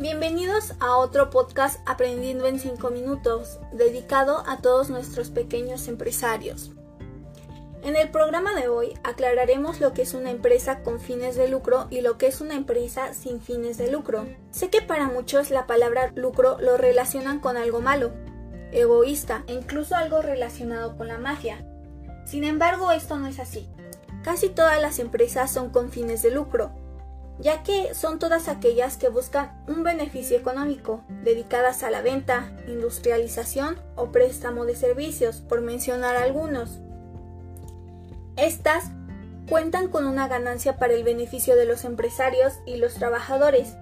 Bienvenidos a otro podcast Aprendiendo en 5 minutos, dedicado a todos nuestros pequeños empresarios. En el programa de hoy aclararemos lo que es una empresa con fines de lucro y lo que es una empresa sin fines de lucro. Sé que para muchos la palabra lucro lo relacionan con algo malo, egoísta e incluso algo relacionado con la mafia. Sin embargo, esto no es así. Casi todas las empresas son con fines de lucro, ya que son todas aquellas que buscan un beneficio económico, dedicadas a la venta, industrialización o préstamo de servicios, por mencionar algunos. Estas cuentan con una ganancia para el beneficio de los empresarios y los trabajadores,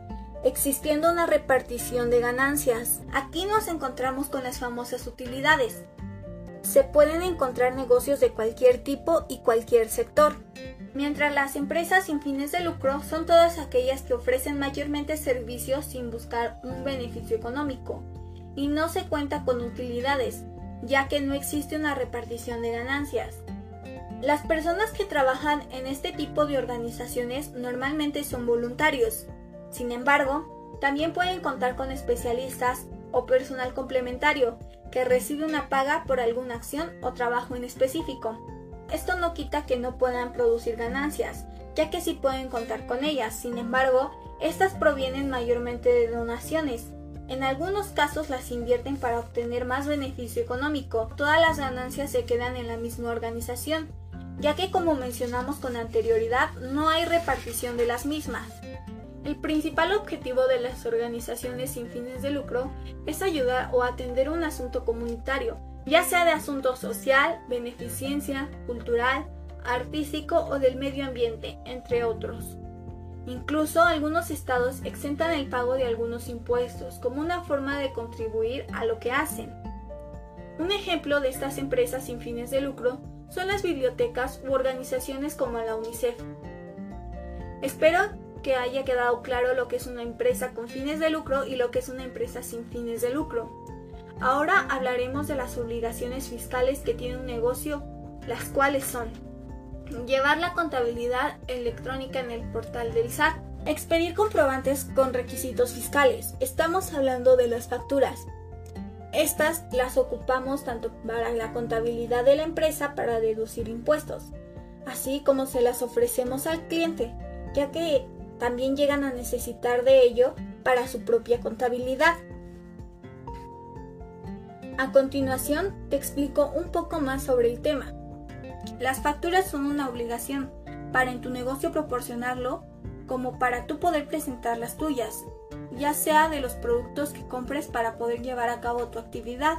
existiendo una repartición de ganancias. Aquí nos encontramos con las famosas utilidades. Se pueden encontrar negocios de cualquier tipo y cualquier sector, mientras las empresas sin fines de lucro son todas aquellas que ofrecen mayormente servicios sin buscar un beneficio económico y no se cuenta con utilidades, ya que no existe una repartición de ganancias. Las personas que trabajan en este tipo de organizaciones normalmente son voluntarios. Sin embargo, también pueden contar con especialistas o personal complementario que recibe una paga por alguna acción o trabajo en específico. Esto no quita que no puedan producir ganancias, ya que sí pueden contar con ellas. Sin embargo, estas provienen mayormente de donaciones. En algunos casos las invierten para obtener más beneficio económico. Todas las ganancias se quedan en la misma organización, ya que como mencionamos con anterioridad, no hay repartición de las mismas. El principal objetivo de las organizaciones sin fines de lucro es ayudar o atender un asunto comunitario, ya sea de asunto social, beneficencia, cultural, artístico o del medio ambiente, entre otros. Incluso algunos estados exentan el pago de algunos impuestos como una forma de contribuir a lo que hacen. Un ejemplo de estas empresas sin fines de lucro son las bibliotecas u organizaciones como la UNICEF. Espero que haya quedado claro lo que es una empresa con fines de lucro y lo que es una empresa sin fines de lucro. Ahora hablaremos de las obligaciones fiscales que tiene un negocio, las cuales son llevar la contabilidad electrónica en el portal del SAT, expedir comprobantes con requisitos fiscales. Estamos hablando de las facturas. Estas las ocupamos tanto para la contabilidad de la empresa para deducir impuestos, así como se las ofrecemos al cliente, ya que también llegan a necesitar de ello para su propia contabilidad. A continuación te explico un poco más sobre el tema. Las facturas son una obligación para en tu negocio proporcionarlo como para tú poder presentar las tuyas, ya sea de los productos que compres para poder llevar a cabo tu actividad,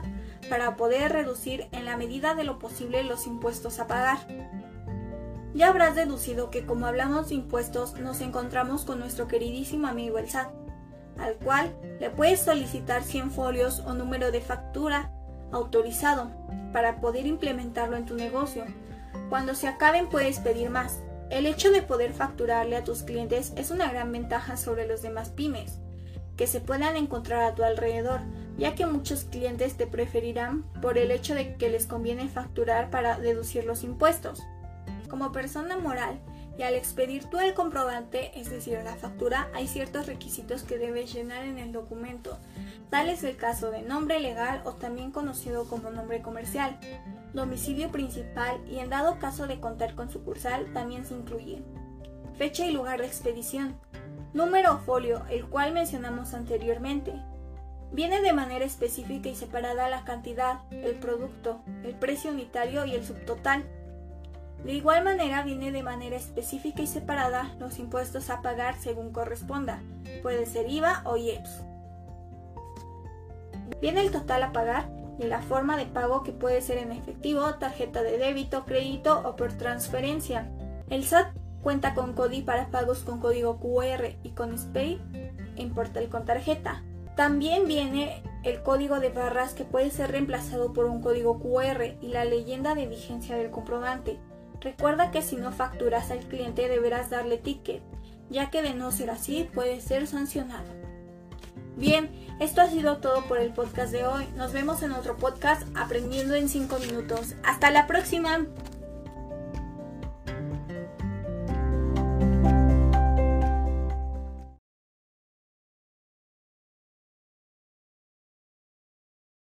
para poder reducir en la medida de lo posible los impuestos a pagar. Ya habrás deducido que como hablamos de impuestos nos encontramos con nuestro queridísimo amigo el SAT, al cual le puedes solicitar 100 folios o número de factura autorizado para poder implementarlo en tu negocio. Cuando se acaben puedes pedir más. El hecho de poder facturarle a tus clientes es una gran ventaja sobre los demás pymes que se puedan encontrar a tu alrededor, ya que muchos clientes te preferirán por el hecho de que les conviene facturar para deducir los impuestos. Como persona moral, y al expedir tú el comprobante, es decir, la factura, hay ciertos requisitos que debes llenar en el documento. Tal es el caso de nombre legal o también conocido como nombre comercial, domicilio principal y en dado caso de contar con sucursal también se incluye. Fecha y lugar de expedición. Número o folio, el cual mencionamos anteriormente. Viene de manera específica y separada la cantidad, el producto, el precio unitario y el subtotal. De igual manera viene de manera específica y separada los impuestos a pagar según corresponda, puede ser IVA o IEPS. Viene el total a pagar y la forma de pago que puede ser en efectivo, tarjeta de débito, crédito o por transferencia. El SAT cuenta con CODI para pagos con código QR y con SPAY en portal con tarjeta. También viene el código de barras que puede ser reemplazado por un código QR y la leyenda de vigencia del comprobante. Recuerda que si no facturas al cliente deberás darle ticket, ya que de no ser así puede ser sancionado. Bien, esto ha sido todo por el podcast de hoy. Nos vemos en otro podcast aprendiendo en 5 minutos. Hasta la próxima.